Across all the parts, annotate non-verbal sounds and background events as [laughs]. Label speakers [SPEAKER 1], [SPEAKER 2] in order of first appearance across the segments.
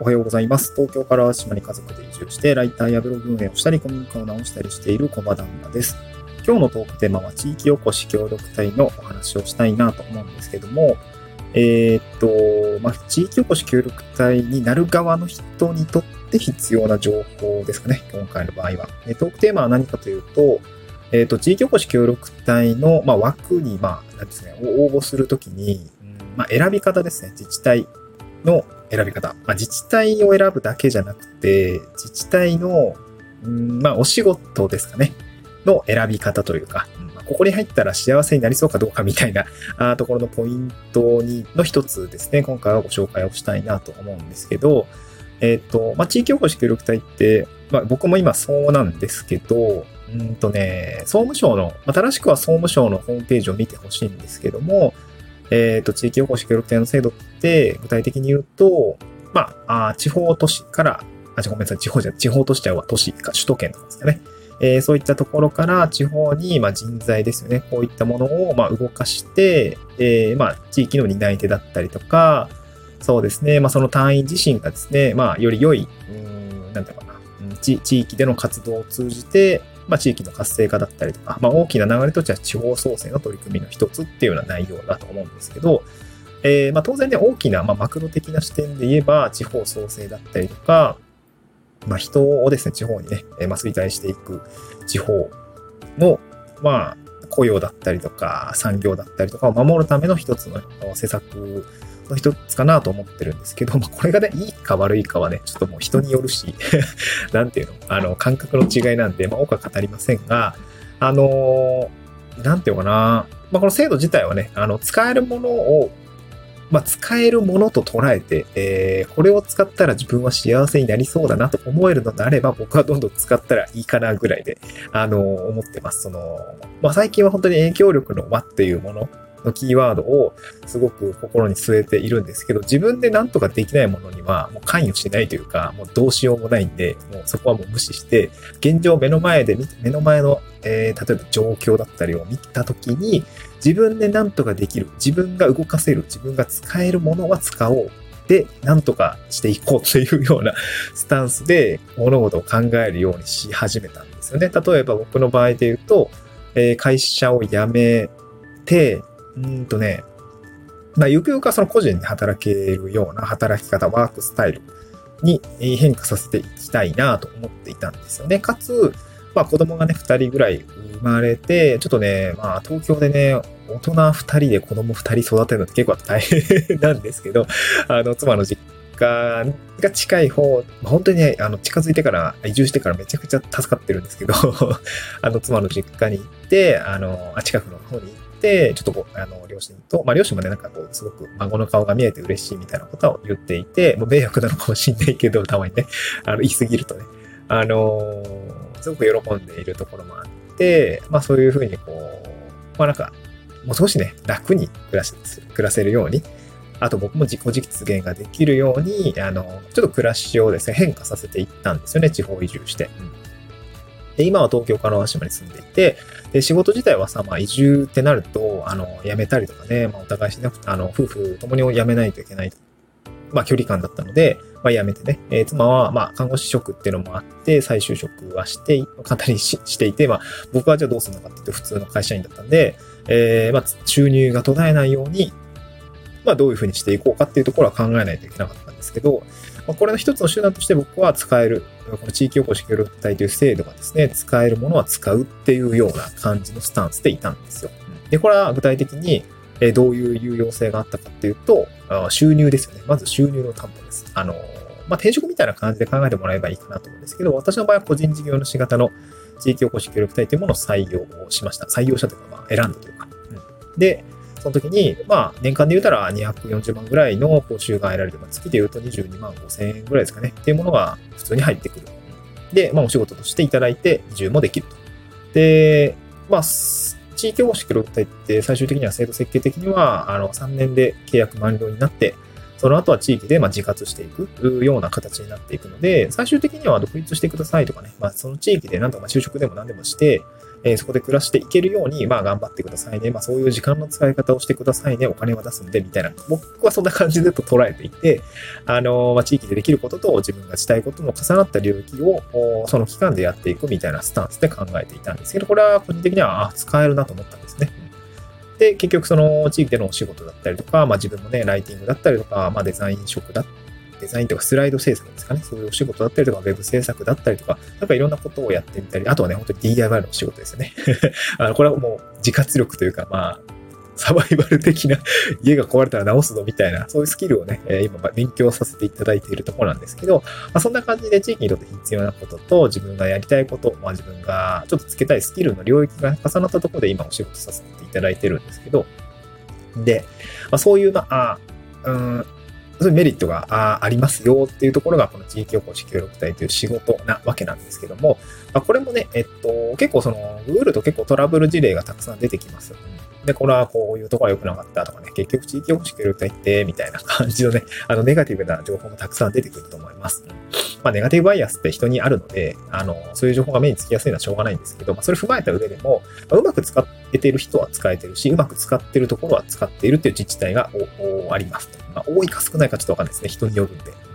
[SPEAKER 1] おはようございます。東京から島に家族で移住して、ライターやブログ運営をしたり、古民家を直したりしている駒旦那です。今日のトークテーマは地域おこし協力隊のお話をしたいなと思うんですけども、えーっと、まあ、地域おこし協力隊になる側の人にとって必要な情報ですかね、今回の場合は。でトークテーマは何かというと、えーっと、地域おこし協力隊の、まあ、枠に、まあ、なんですね、応募するときに、うんまあ、選び方ですね、自治体の選び方。まあ、自治体を選ぶだけじゃなくて、自治体の、うんまあ、お仕事ですかね。の選び方というか、ここに入ったら幸せになりそうかどうかみたいなあところのポイントにの一つですね、今回はご紹介をしたいなと思うんですけど、えっ、と、まあ、地域おこし協力隊って、まあ、僕も今そうなんですけど、うんとね、総務省の、まあ、正しくは総務省のホームページを見てほしいんですけども、えっ、と、地域おこし協力隊の制度って、具体的に言うと、まあ、あ地方都市から、あ、ごめんなさい、地方じゃ、地方都市ちゃうわ、都市か、首都圏とかですかね。えーそういったところから地方に、まあ、人材ですよね。こういったものを、まあ、動かして、えーまあ、地域の担い手だったりとか、そうですね。まあ、その単位自身がですね、まあ、より良い、うん、なんていうかな、地地域での活動を通じて、まあ、地域の活性化だったりとか、まあ、大きな流れとしては地方創生の取り組みの一つっていうような内容だと思うんですけど、えーまあ、当然ね、大きな、ま、マクロ的な視点で言えば、地方創生だったりとか、ま、人をですね、地方にね、えーまあ、衰退していく地方の、まあ、雇用だったりとか、産業だったりとかを守るための一つの施策の一つかなと思ってるんですけど、まあ、これがね、いいか悪いかはね、ちょっともう人によるし、[laughs] なんていうの、あの、感覚の違いなんで、まあ、多くは語りませんが、あのーなんていうかな、まあ、この制度自体はね、あの、使えるものをまあ、使えるものと捉えて、えーこれを使ったら自分は幸せになりそうだなと思えるのであれば、僕はどんどん使ったらいいかなぐらいで、あのー思ってます。その、まあ、最近は本当に影響力の輪っていうもののキーワードをすごく心に据えているんですけど、自分で何とかできないものにはもう関与しないというか、もうどうしようもないんで、もうそこはもう無視して、現状目の前で、目の前の、えー例えば状況だったりを見たときに、自分で何とかできる、自分が動かせる、自分が使えるものは使おう。で、何とかしていこうというような [laughs] スタンスで物事を考えるようにし始めたんですよね。例えば僕の場合で言うと、えー会社を辞めて、うんとね、まあ、ゆくゆくはその個人に働けるような働き方、ワークスタイルに変化させていきたいなと思っていたんですよね。かつ、まあ子供がね、二人ぐらい生まれて、ちょっとね、まあ東京でね、大人二人で子供二人育てるのって結構大変なんですけど、[laughs] あの、妻の実家が近い方、本当にね、あの、近づいてから、移住してからめちゃくちゃ助かってるんですけど、[laughs] あの、妻の実家に行って、あの、近くの方に行って、ちょっと、あの、両親と、まあ両親もね、なんかこう、すごく孫の顔が見えて嬉しいみたいなことを言っていて、もう迷惑なのかもしんないけど、たまにね、あの、言い過ぎるとね、あのすごく喜んでいるところもあって、まあそういうふうにこう、まあなんか、もう少しね、楽に暮らし、暮らせるように、あと僕も自己実現ができるように、あの、ちょっと暮らしをですね、変化させていったんですよね、地方移住して。で、今は東京から島に住んでいて、で、仕事自体はさ、まあ移住ってなると、あの、辞めたりとかね、まあお互いしなくて、あの、夫婦ともに辞めないといけない、まあ距離感だったので、まあ辞めてね、えー妻は、まあ看護師職っていうのもあって、再就職はして、簡単にししていて、まあ僕はじゃあどうするのかっていうと普通の会社員だったんで、えーまあ収入が途絶えないように、まあどういうふうにしていこうかっていうところは考えないといけなかったんですけど、まあ、これの一つの手段として僕は使える、この地域おこし協力隊という制度がですね、使えるものは使うっていうような感じのスタンスでいたんですよ。で、これは具体的に、えどういう有用性があったかっていうと、収入ですよね。まず収入の担保です。あの、まあ、転職みたいな感じで考えてもらえばいいかなと思うんですけど、私の場合は個人事業主型の地域おこし協力隊というものを採用しました。採用したというか、まあ、選んだというか。うんで、その時に、まあ、年間で言うたら240万ぐらいの報酬が得られる。まあ月で言うと22万5千円ぐらいですかね。っていうものが普通に入ってくる。で、まあ、お仕事としていただいて、移住もできると。で、まあ、地域おこし協力隊って最終的には制度設計的には、あの、3年で契約満了になって、その後は地域でま自活していくような形になっていくので、最終的には独立してくださいとかね、まあその地域でなんとか就職でも何でもして、えー、そこで暮らしていけるように、まあ頑張ってくださいね。まあそういう時間の使い方をしてくださいね。お金は出すんで、みたいな。僕はそんな感じでと捉えていて、あのー、まあ地域でできることと自分がしたいことの重なった領域を、その期間でやっていくみたいなスタンスで考えていたんですけど、これは個人的には、あ、使えるなと思ったんですね。で、結局その地域でのお仕事だったりとか、まあ自分もね、ライティングだったりとか、まあデザイン職だったりデザインとかスライド制作ですかね。そういうお仕事だったりとか、ウェブ制作だったりとか、なんかいろんなことをやってみたり、あとはね、本当に DIY のお仕事ですよね。あの、これはもう自活力というか、まあ、サバイバル的な家が壊れたら直すぞみたいな、そういうスキルをね、今勉強させていただいているところなんですけど、まあ、そんな感じで地域にとって必要なことと自分がやりたいこと、まあ自分がちょっとつけたいスキルの領域が重なったところで今お仕事させていただいてるんですけど、で、まあ、そういう、まあ、うん、そういうメリットがありますよっていうところが、この地域おこし協力隊という仕事なわけなんですけども、まあ、これもね、えっと、結構その、Google と結構トラブル事例がたくさん出てきます。で、これはこういうとこは良くなかったとかね、結局地域おこし協力隊って、みたいな感じのね、[laughs] あの、ネガティブな情報もたくさん出てくると思います。まあ、ネガティブバイアスって人にあるので、あの、そういう情報が目につきやすいのはしょうがないんですけど、まあ、それ踏まえた上でも、まあ、うまく使えている人は使えてるし、うまく使ってるところは使っているっていう自治体があります。まあ、多いか少ないかちょっとわかんないですね。人によるんで。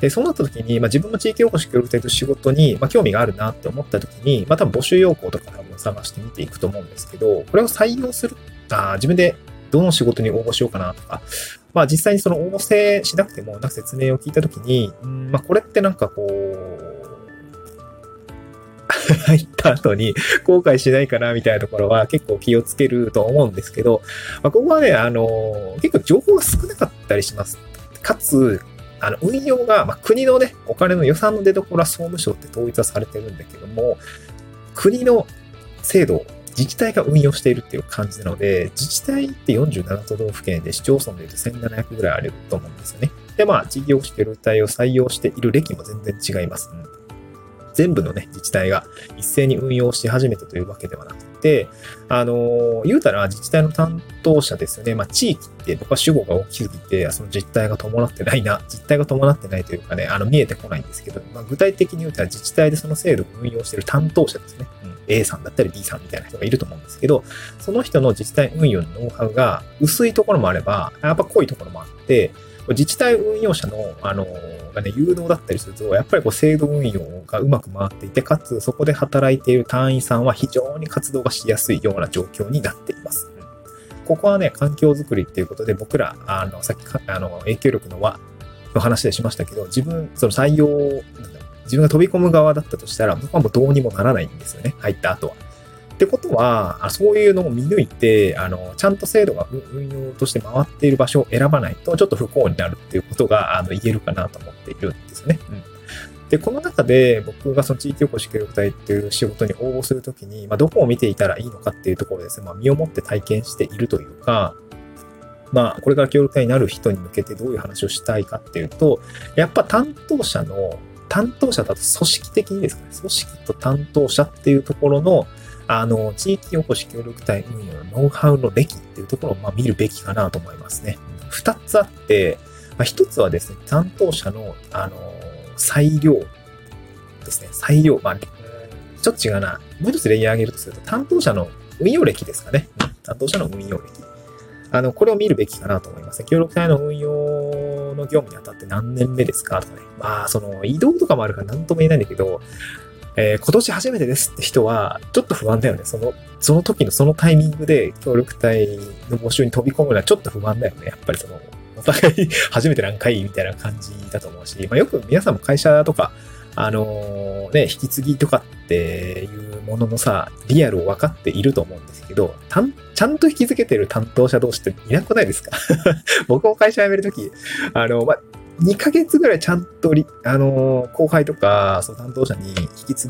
[SPEAKER 1] で、そうなった時に、まあ、自分も地域おこし協力隊という仕事に、まあ、興味があるなって思った時に、まあ、多分募集要項とか多分探してみていくと思うんですけど、これを採用する、あ自分でどの仕事に応募しようかなとか、まあ実際にその応募せしなくても、なんか説明を聞いたときに、うんまあこれってなんかこう、[laughs] 入った後に後悔しないかなみたいなところは結構気をつけると思うんですけど、まあ、ここはね、あの、結構情報が少なかったりします。かつ、あの、運用が、まあ、国のね、お金の予算の出所は総務省って統一はされてるんだけども、国の制度自治体が運用しているっていう感じなので、自治体って47都道府県で市町村で言うと1700ぐらいあると思うんですよね。で、まあ、事業し協力隊を採用している歴も全然違います。うん全部のね、自治体が一斉に運用し始めたというわけではなくて、あの、言うたら自治体の担当者ですよね。まあ、地域って僕は主語が大きすぎて、その実態が伴ってないな、実態が伴ってないというかね、あの、見えてこないんですけど、まあ、具体的に言うたら自治体でその制度を運用している担当者ですね。うん、A さんだったり B さんみたいな人がいると思うんですけど、その人の自治体運用のノウハウが薄いところもあれば、やっぱ濃いところもあって、自治体運用者の、あの、がね、有能だったりすると、やっぱりこう制度運用がうまく回っていて、かつそこで働いている隊員さんは非常に活動がしやすいような状況になっています。ここはね、環境づくりっていうことで、僕ら、あの、さっきあの、影響力の輪の話でしましたけど、自分、その採用、自分が飛び込む側だったとしたら、僕はもうどうにもならないんですよね、入った後は。ってことは、そういうのを見抜いて、あの、ちゃんと制度が運用として回っている場所を選ばないと、ちょっと不幸になるっていうことが、あの、言えるかなと思っているんですね。うん。で、この中で僕がその地域おこし協力隊っていう仕事に応募するときに、まあ、どこを見ていたらいいのかっていうところですね、まあ、身をもって体験しているというか、まあ、これから協力隊になる人に向けてどういう話をしたいかっていうと、やっぱ担当者の、担当者だと組織的にですかね、組織と担当者っていうところの、あの、地域おこし協力隊運用のノウハウの歴っていうところを、まあ、見るべきかなと思いますね。二つあって、まあ、一つはですね、担当者の、あの、裁量ですね。裁量。まあ、ちょっと違うな。もう一つレイヤー上げるとすると、担当者の運用歴ですかね。担当者の運用歴。あの、これを見るべきかなと思います。協力隊の運用の業務にあたって何年目ですかとかね。まあ、その、移動とかもあるから何とも言えないんだけど、えー、今年初めてですって人は、ちょっと不安だよね。その、その時のそのタイミングで協力隊の募集に飛び込むのはちょっと不安だよね。やっぱりその、お互い初めて何回みたいな感じだと思うし、まあ、よく皆さんも会社とか、あのー、ね、引き継ぎとかっていうもののさ、リアルを分かっていると思うんですけど、たんちゃんと引き継げてる担当者同士っていなくないですか？[laughs] 僕も会社辞めるとき、あの、まあ、2ヶ月ぐらいちゃんとあの、後輩とか、その担当者に引き継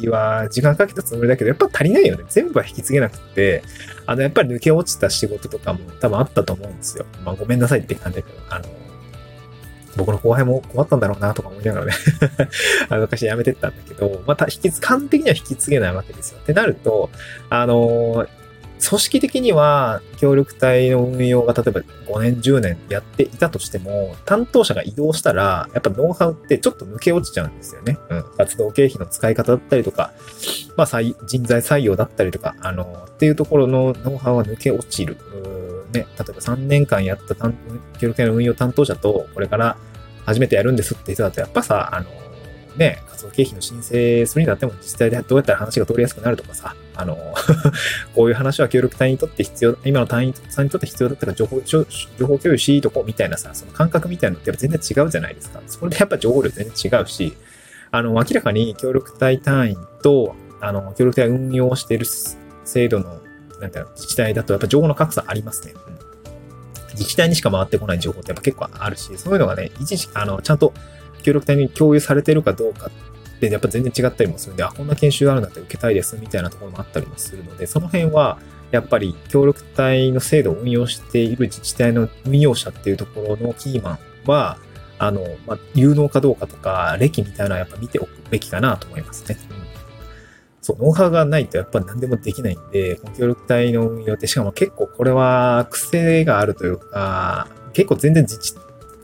[SPEAKER 1] ぎは時間かけたつもりだけど、やっぱ足りないよね。全部は引き継げなくて、あの、やっぱり抜け落ちた仕事とかも多分あったと思うんですよ。まあ、ごめんなさいって感じだけど、あの、僕の後輩も困ったんだろうなとか思いながらね [laughs] あの、会社辞めてったんだけど、また引き継、完璧には引き継げないわけですよ。ってなると、あの、組織的には協力隊の運用が例えば5年、10年やっていたとしても、担当者が移動したら、やっぱノウハウってちょっと抜け落ちちゃうんですよね。うん。活動経費の使い方だったりとか、まあ、人材採用だったりとか、あの、っていうところのノウハウは抜け落ちる。ね、例えば3年間やった協力隊の運用担当者と、これから初めてやるんですって人だと、やっぱさ、あの、ね、活動経費の申請するにだっても自治体でどうやったら話が通りやすくなるとかさ、あの、[laughs] こういう話は協力隊にとって必要、今の隊員さんにとって必要だったら情報、情報共有しいとこみたいなさ、その感覚みたいなのってやっぱ全然違うじゃないですか。それでやっぱ情報量全然違うし、あの、明らかに協力隊隊員と、あの、協力隊運用している制度の、なんていうの、自治体だとやっぱ情報の格差ありますね。自治体にしか回ってこない情報ってやっぱ結構あるし、そういうのがね、一時、あの、ちゃんと協力隊に共有されてるかどうかってやっぱ全然違ったりもするんで、あ、こんな研修があるんだって受けたいですみたいなところもあったりもするので、その辺はやっぱり協力隊の制度を運用している自治体の運用者っていうところのキーマンは、あの、まあ、有能かどうかとか、歴みたいなのはやっぱ見ておくべきかなと思いますね。うん、そう、ノウハウがないとやっぱ何でもできないんで、この協力隊の運用って、しかも結構これは癖があるというか、結構全然自治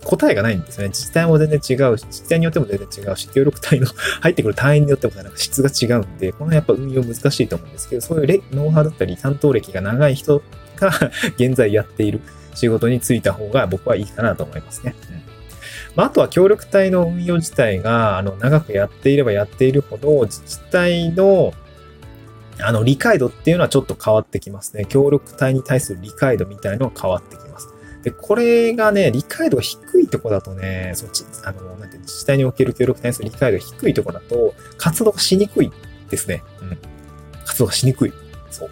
[SPEAKER 1] 答えがないんですね。自治体も全然違うし、自治体によっても全然違うし、協力隊の [laughs] 入ってくる単位によってもなんか質が違うんで、このやっぱ運用難しいと思うんですけど、そういうノウハウだったり担当歴が長い人が [laughs] 現在やっている仕事に就いた方が僕はいいかなと思いますね。うんまあ、あとは協力隊の運用自体が、あの、長くやっていればやっているほど、自治体の、あの、理解度っていうのはちょっと変わってきますね。協力隊に対する理解度みたいのは変わってきます。で、これがね、理解度が低いとこだとね、そっち、あの、なんて自治体における協力体数理解度が低いとこだと、活動がしにくいですね。うん。活動がしにくい。そ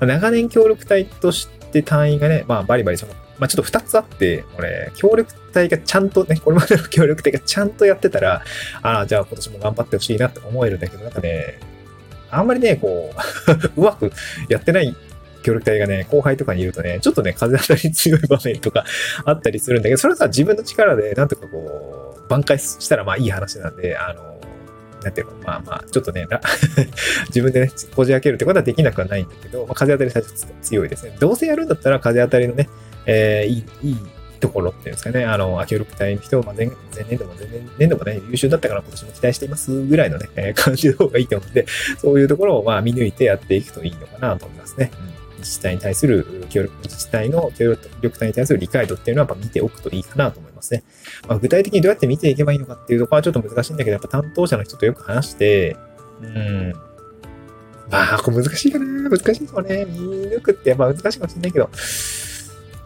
[SPEAKER 1] う。長年協力隊として単位がね、まあバリバリその、まあちょっと二つあって、これ、協力隊がちゃんとね、これまでの協力隊がちゃんとやってたら、ああ、じゃあ今年も頑張ってほしいなって思えるんだけど、なんかね、あんまりね、こう [laughs] うまくやってない協力隊がね、後輩とかにいるとね、ちょっとね、風当たり強い場面とか [laughs] あったりするんだけど、それはさ、自分の力で、なんとかこう、挽回したらまあいい話なんで、あの、なんていうの、まあまあ、ちょっとね、[laughs] 自分でね、こじ開けるってことはできなくはないんだけど、まあ、風当たり最初強いですね。どうせやるんだったら風当たりのね、えー、いい、いいところっていうんですかね、あの、協力隊の人、まあ前、前年度も前年度もね、優秀だったから今年も期待していますぐらいのね、えー、感じの方がいいと思うんで、そういうところをまあ見抜いてやっていくといいのかなと思いますね。うん自治体に対する協力、自治体の協力隊に対する理解度っていうのはやっぱ見ておくといいかなと思いますね。まあ、具体的にどうやって見ていけばいいのかっていうところはちょっと難しいんだけど、やっぱ担当者の人とよく話して、うん。まあ、これ難しいかな？難しいかもね。見抜くってやっぱ難しいかもしれないけど、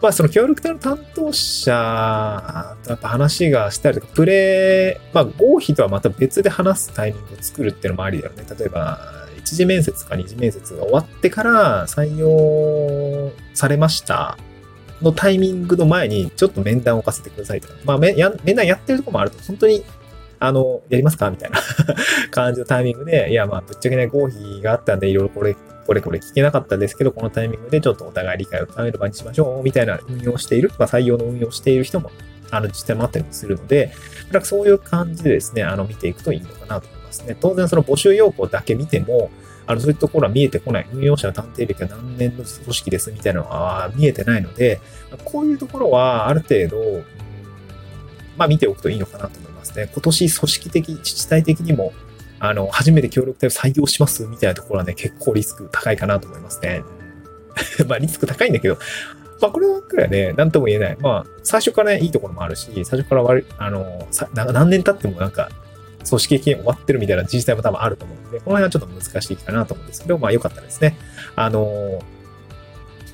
[SPEAKER 1] まあ、その協力隊の担当者とやっぱ話がしたりとか、プレイ、まあ、合否とはまた別で話すタイミングを作るっていうのもありだよね。例えば、一次面接か二次面接が終わってから採用されましたのタイミングの前にちょっと面談を置かせてくださいとか。まあ、面談やってるとこもあると、本当に、あの、やりますかみたいな。[laughs] 感じのタイミングで、いや、まあ、ぶっちゃけね、合否があったんで、いろいろこれ、これこれ聞けなかったですけど、このタイミングでちょっとお互い理解を深める場にしましょう、みたいな運用している、まあ、採用の運用している人も、あの、実際もあったりもするので、そういう感じでですね、あの、見ていくといいのかなと。ますね。当然その募集要項だけ見ても、あの、そういうところは見えてこない。運用者の探偵歴は何年の組織ですみたいなのは見えてないので、こういうところはある程度、まあ見ておくといいのかなと思いますね。今年組織的、自治体的にも、あの、初めて協力隊を採用しますみたいなところはね、結構リスク高いかなと思いますね。[laughs] まあリスク高いんだけど、まあこれはくらいね、なんとも言えない。まあ最初からね、いいところもあるし、最初から悪い、あの、何年経ってもなんか組織的に終わってるみたいな自治体も多分あると思うので、この辺はちょっと難しいかなと思うんですけど、まあよかったですね。あの、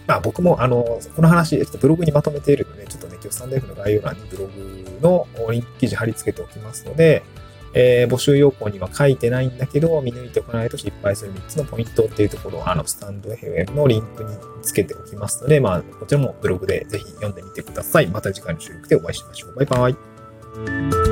[SPEAKER 1] まあ僕もあの、この話、ちょっとブログにまとめているので、ちょっとね、今日スタンド F の概要欄にブログのリンク記事貼り付けておきますので、えー、募集要項には書いてないんだけど、見抜いておかないと失敗する3つのポイントっていうところを、あの、スタンド FM のリンクにつけておきますので、まあ、こちらもブログでぜひ読んでみてください。また次回の収録でお会いしましょう。バイバイ。